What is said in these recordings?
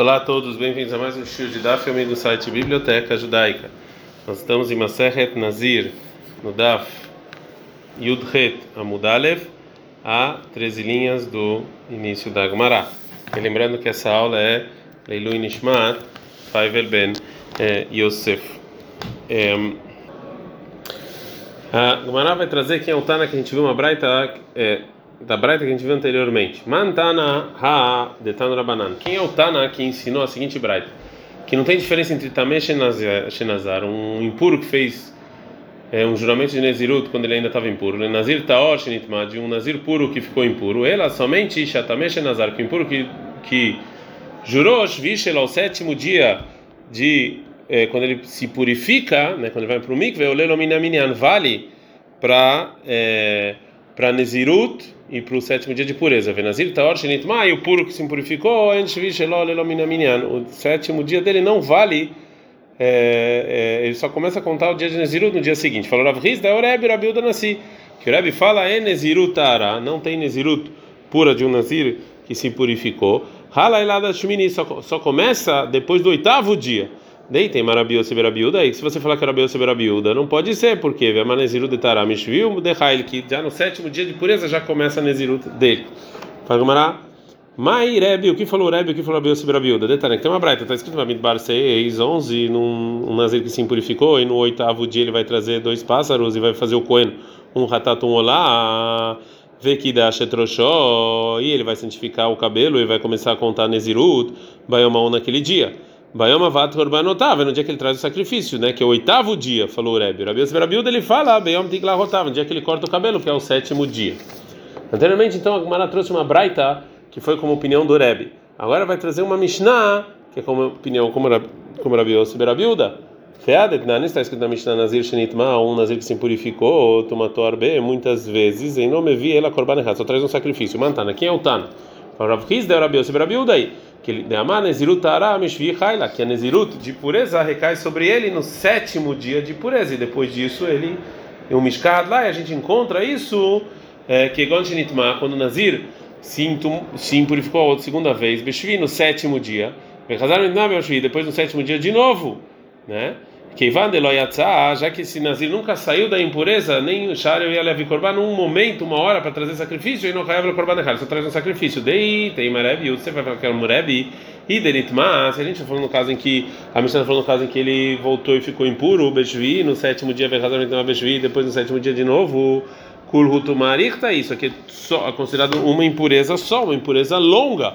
Olá a todos, bem-vindos a mais um show de Daf, amigo do site Biblioteca Judaica. Nós estamos em Maseret Nazir, no Daf Yudhet Amudalev, a 13 linhas do início da Gemara. E lembrando que essa aula é Leilu Nishmat, Faivel Ben eh, Yosef. A Gemara vai trazer quem é o Tana que a gente viu uma braita. É, da Braita que a gente viu anteriormente. Mantana ha de Rabanan. Quem é o Tana que ensinou a seguinte Braita? Que não tem diferença entre e Shenazar, um impuro que fez é, um juramento de Nezirut quando ele ainda estava impuro. Nazir Taor Shenitmad, um Nazir puro que ficou impuro. Ela somente Shatamesh Shenazar, que o impuro que, que jurou Shvishel ao sétimo dia de é, quando ele se purifica, né, quando ele vai para o mikve, o Lelominaminyan vale para é, para Nezirut e para o sétimo dia de pureza. Venazir Taor Shenitma, e o puro que se purificou, o sétimo dia dele não vale, é, é, ele só começa a contar o dia de Nezirut no dia seguinte. Falou Rav Riz, da Oreb Rabiuda Nassi, que o Rebbe fala é Nezirut Tara, não tem Nezirut pura de um Nazir que se purificou. Halailada Shmini só, só começa depois do oitavo dia. Daí tem Marabiu Seberabiuda, aí se você falar que Rabiu Seberabiuda, não pode ser, porque de Taramishviu de Hail, que já no sétimo dia de pureza já começa a Nezirut dele. Fala Mai Rebi, o que falou Rebi, o que falou Rabiu Seberabiuda? Detalhe, tem uma braita, está escrito no Midbar 6, 11, num um Nazir que se impurificou, e no oitavo dia ele vai trazer dois pássaros e vai fazer o coelho, um ratatum olá vê que dá shetroshó, e ele vai santificar o cabelo e vai começar a contar Nezirut, Bayomão naquele dia. Bayama vat korbanotava, no dia que ele traz o sacrifício, né? Que é o oitavo dia, falou o Rebbe. Rabi Yosef ele fala, Bayom tiglahotava, no dia que ele corta o cabelo, que é o sétimo dia. Anteriormente, então, a Gemara trouxe uma braita, que foi como opinião do Rebbe. Agora vai trazer uma Mishnah, que é como opinião, como, Rabi Yosef Rabiuda. Feadet, na está escrito na Mishnah Nazir Shenitma, um Nazir que se purificou, tomatou arbe, muitas vezes, em nome vi ela korban errado, só traz um sacrifício. Mantana, quem é o Tana? Rav Hizda, Rabi Yosef Rabiuda aí que ele Neamar Nezirut que a Nezirut de pureza recai sobre ele no sétimo dia de pureza, e depois disso ele é um Mishkad lá, e a gente encontra isso, é, que quando o Nazir se, se impurificou a segunda vez, Beshvi no sétimo dia, depois no sétimo dia de novo, né? Já que esse Nazir nunca saiu da impureza, nem o Shari ia levar korban num momento, uma hora para trazer sacrifício, e não caiu o korban errado, só traz um sacrifício. Dei, tem Marebi, você vai falar que um Murebi, e Denitma, se a gente falando no caso em que, a Mishnah está falando no caso em que ele voltou e ficou impuro, o Beshvi, no sétimo dia, depois no sétimo dia de novo, Kulhutumarik, tá isso, aqui é, só, é considerado uma impureza só, uma impureza longa.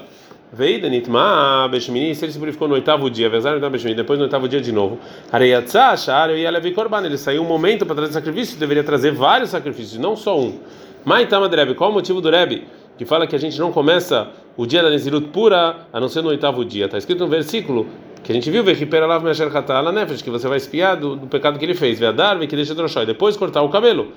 Veida nitma beshmini, se ele se purificou no oitavo dia, depois no oitavo dia de novo. Areiatza, shar, eu ia levar korban. Ele saiu um momento para trazer sacrifício, deveria trazer vários sacrifícios, não só um. Maitama Rebbe, qual o motivo do Rebbe? Que fala que a gente não começa o dia da Nezirut pura a não ser no oitavo dia. Está escrito no versículo que a gente viu, que você vai espiar do, do pecado que ele fez, Veadar, que deixa e depois cortar o cabelo.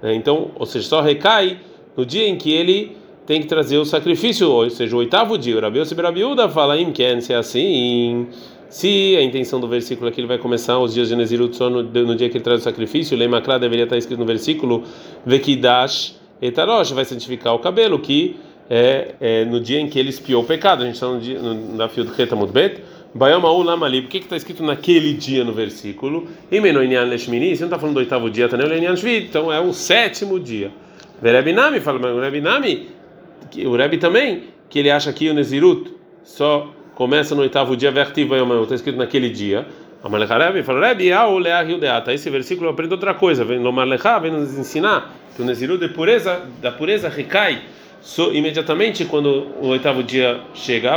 É, então, ou seja, só recai no dia em que ele tem que trazer o sacrifício, ou seja, o oitavo dia. O Rabi Yosef Rabiuda fala em quem se é assim. Se a intenção do versículo é que ele vai começar os dias de Nezirut só no, no, dia que ele traz o sacrifício, Leimakra deveria estar escrito no versículo Vekidash etarosh, vai santificar o cabelo, que é, é, no dia em que ele espiou o pecado. A gente está no dia, no, na fio do Retamut Bet. Bayamaú Lamali, por que está escrito naquele dia no versículo? E Menoinian Leshmini, você não está falando do oitavo dia, tá nem o então é o sétimo dia. Verebinami, fala, mas Rebinami o Rebbe também, que ele acha que o Nezirut só começa no oitavo dia, está escrito naquele dia. A Rebbe fala, Rebbe, tá esse versículo eu aprendo outra coisa, vem no vem nos ensinar que o Nezirut pureza, da pureza recai so, imediatamente quando o oitavo dia chega.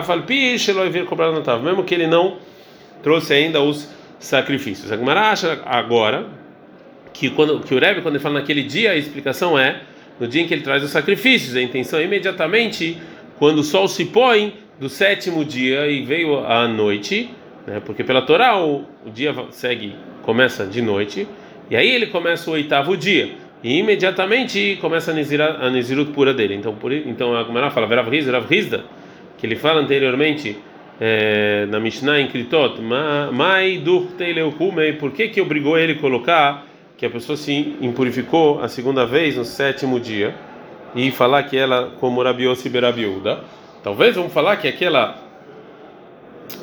Mesmo que ele não trouxe ainda os sacrifícios. A Gemara acha agora que, quando, que o Rebbe, quando ele fala naquele dia, a explicação é no dia em que ele traz os sacrifícios. A intenção é imediatamente quando o sol se põe do sétimo dia e veio a noite, né? porque pela Torá o, o dia segue, começa de noite, e aí ele começa o oitavo dia. E imediatamente começa a, nezira, a nezirut pura dele. Então, por, então a Gemara fala, Verav Rizda, Verav Rizda, que ele fala anteriormente é, na Mishnah em Kritot, Mai dur por que que obrigou ele a colocar que a pessoa se impurificou a segunda vez no sétimo dia e falar que ela como Rabi Yossi Berabiuda, talvez vamos falar que aquela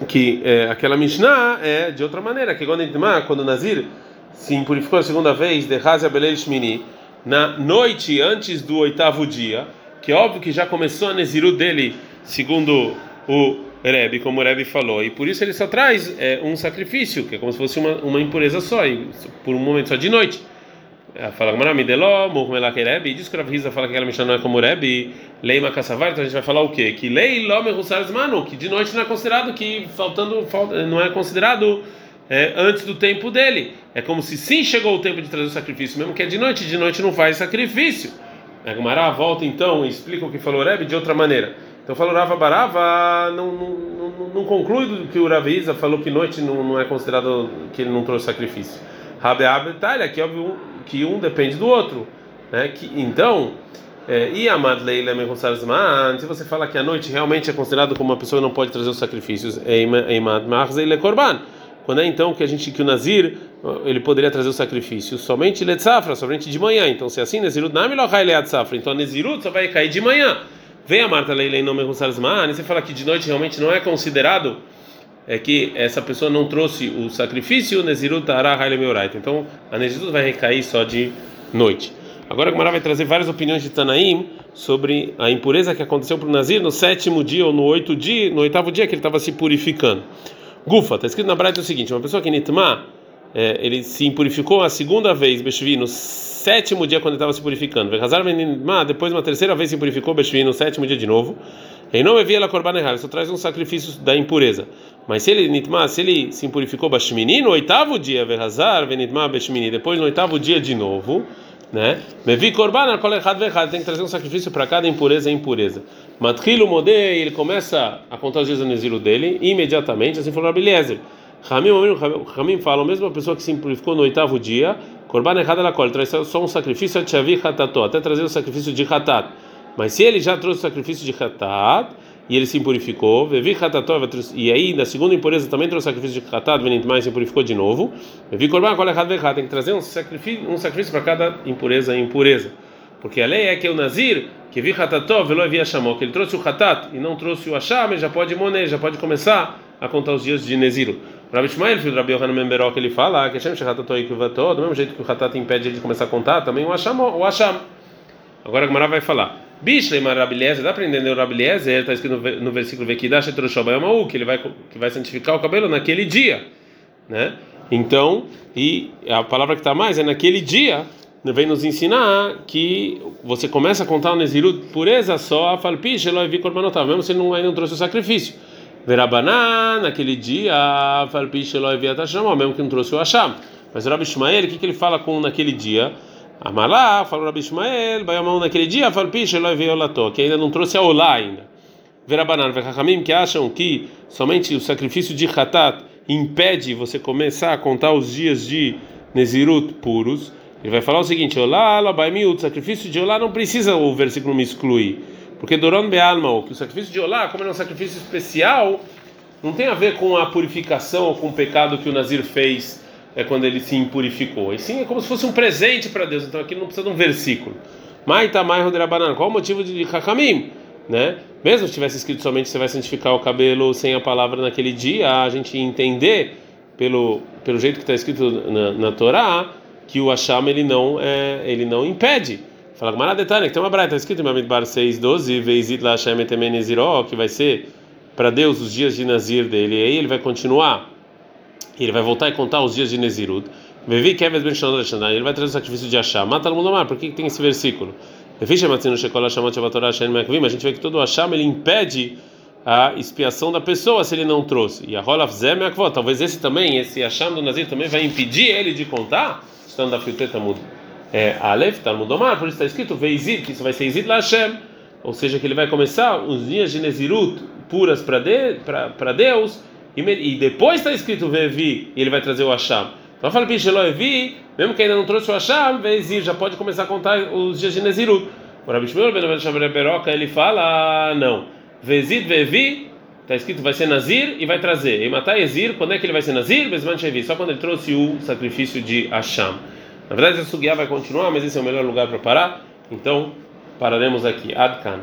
que é, aquela Mishnah é de outra maneira, que quando quando Nazir se impurificou a segunda vez, de Hazia Belel Shmini, na noite antes do oitavo dia, que é óbvio que já começou a Neziru dele, segundo o Rebbe, como o Rebbe falou, e por isso ele só traz é, um sacrifício, que é como se fosse uma, uma impureza só, e, por um momento só de noite. Fala Gamara, Deló, Muhmelak Rebbe, e diz que o Rav fala que aquela Mishnah não é como o Rebbe, Leima Kassavar, então a gente vai falar o quê? Que Lei Lome Manu, que de noite não é considerado, que faltando, não é considerado é, antes do tempo dele. É como se sim chegou o tempo de trazer o sacrifício, mesmo que é de noite, de noite não faz sacrifício. A volta então e explica o que falou o Rebbe de outra maneira. Então falou Rava Barava, não, não, não, conclui que o Raviza falou que noite não, não é considerado que ele não trouxe sacrifício. Rabe Abetalha, que é óbvio que um depende do outro. Né? Que, então, é, e Amad Leila se você fala que a noite realmente é considerado como uma pessoa que não pode trazer os sacrifícios, Eimad Marzei Korban. Quando é então que a gente que o Nazir ele poderia trazer o sacrifício somente Letzafra, somente de manhã. Então, se é assim, não é Leat Safra. Então, Nezirut só vai cair de manhã. Vem a Marta Leilei não me e você fala que de noite realmente não é considerado é que essa pessoa não trouxe o sacrifício, Nezirut Ara Meorait. Então a Nezirut vai recair só de noite. Agora a Gemara vai trazer várias opiniões de Tanaim sobre a impureza que aconteceu para o Nazir no sétimo dia ou no oito dia, no oitavo dia que ele estava se purificando. Gufa, está escrito na Braita o seguinte: uma pessoa que Nitma, é, ele se impurificou a segunda vez, Beshvi, no sétimo dia quando ele estava se purificando. Depois, uma terceira vez se purificou, Beshvi, no sétimo dia de novo. E não havia ela corban só traz um sacrifício da impureza. Mas se ele nitma, se ele se impurificou bashmini no oitavo dia, verhazar, venitma bashmini, depois no oitavo dia de novo, né? Mevi korban kol vechad, tem que trazer um sacrifício para cada impureza e impureza. Matchilu mode, ele começa a contar os dias do nesilo dele imediatamente, assim falou Rabeliezer. Ramim fala, a mesma pessoa que se impurificou no oitavo dia, korban echad ela kol, traz só um sacrifício, até trazer o sacrifício de hatat. Mas se ele já trouxe o sacrifício de Hatat e ele se impurificou, e aí na segunda impureza também trouxe o sacrifício de Hatat, mais se purificou de novo, tem que trazer um sacrifício, um sacrifício para cada impureza e impureza. Porque a lei é que o Nazir, que vi Hatatov, velo havia chamou, que ele trouxe o Hatat e não trouxe o Asham, já pode moner, já pode começar a contar os dias de Neziro. Rabi Shmael, filho do Rabi Yohanan Memberó, que ele fala que Hashem Shechatató e Kuvató, do mesmo jeito que o Hatat impede ele de começar a contar, também o Asham, o Asham. Agora a Gemara vai falar. Bishlema Rabiliezer, dá para entender o Rabiliezer, está escrito no, versículo Vekidash Etroshobayamaú, que ele vai que vai santificar o cabelo naquele dia, né? Então, e a palavra que está mais é naquele dia, vem nos ensinar que você começa a contar o Nezirut pureza só, a Falpish, Eloi Korbanotá, mesmo se ele não, ainda não trouxe o sacrifício. Verabaná, naquele dia, a Falpish, Eloi Viatasham, mesmo que não trouxe o Asham. Mas o Rabi Shmael, o que, que ele fala com naquele dia? Amalá, falou Rabi Ishmael, mão naquele dia, Falpish, Eloi Violató, que ainda não trouxe a Olá ainda. Verabanan, Vechachamim, que acham que somente o sacrifício de Hatat impede você começar a contar os dias de Nezirut puros. Ele vai falar o seguinte: Olá, Labaimiut, o sacrifício de Olá não precisa o versículo me excluir. Porque Doron Bealma, que o sacrifício de Olá, como é um sacrifício especial, não tem a ver com a purificação ou com o pecado que o Nazir fez é quando ele se impurificou. E sim, é como se fosse um presente para Deus. Então aqui não precisa de um versículo. Maitamai Roderabanan. Qual o motivo de Hakamim? Né? Mesmo se tivesse escrito somente você vai santificar o cabelo sem a palavra naquele dia, a gente entender pelo pelo jeito que está escrito na, na Torá que o Asham ele não é, ele não impede. Fala com detalhe que tem uma braita tá escrito em Mamidbar 6:12 vezit la Hashem que vai ser para Deus os dias de Nazir dele. E aí ele vai continuar ele vai voltar e contar os dias de Nezirut. Ele vai trazer o sacrifício de Achá. Mata no mar. Por que tem esse versículo? A gente vê que todo Acham ele impede a expiação da pessoa se ele não trouxe. E a Rolaf Zemeakvot, talvez esse também, esse Acham do Nazir também vai impedir ele de contar. Estando da Filteta Mud. É, Alef, Talmudomar, por isso está escrito Veizid, que isso vai ser Izid Lashem. Ou seja, que ele vai começar os dias de Nezirut puras para de, Deus e depois está escrito Vevi, e ele vai trazer o Asham. Então fala Picheló Evi, mesmo que ainda não trouxe o Asham, Vezir, já pode começar a contar os dias de Nezirut. O Rabi Shmuel Ben Beroca, ele fala, não, Vezid Vevi, está escrito vai ser Nazir e vai trazer. E matar Ezir, quando é que ele vai ser Nazir? Besman Shevi, só quando ele trouxe o sacrifício de Asham. Na verdade, a Sugiá vai continuar, mas esse é o melhor lugar para parar, então pararemos aqui. Adkan.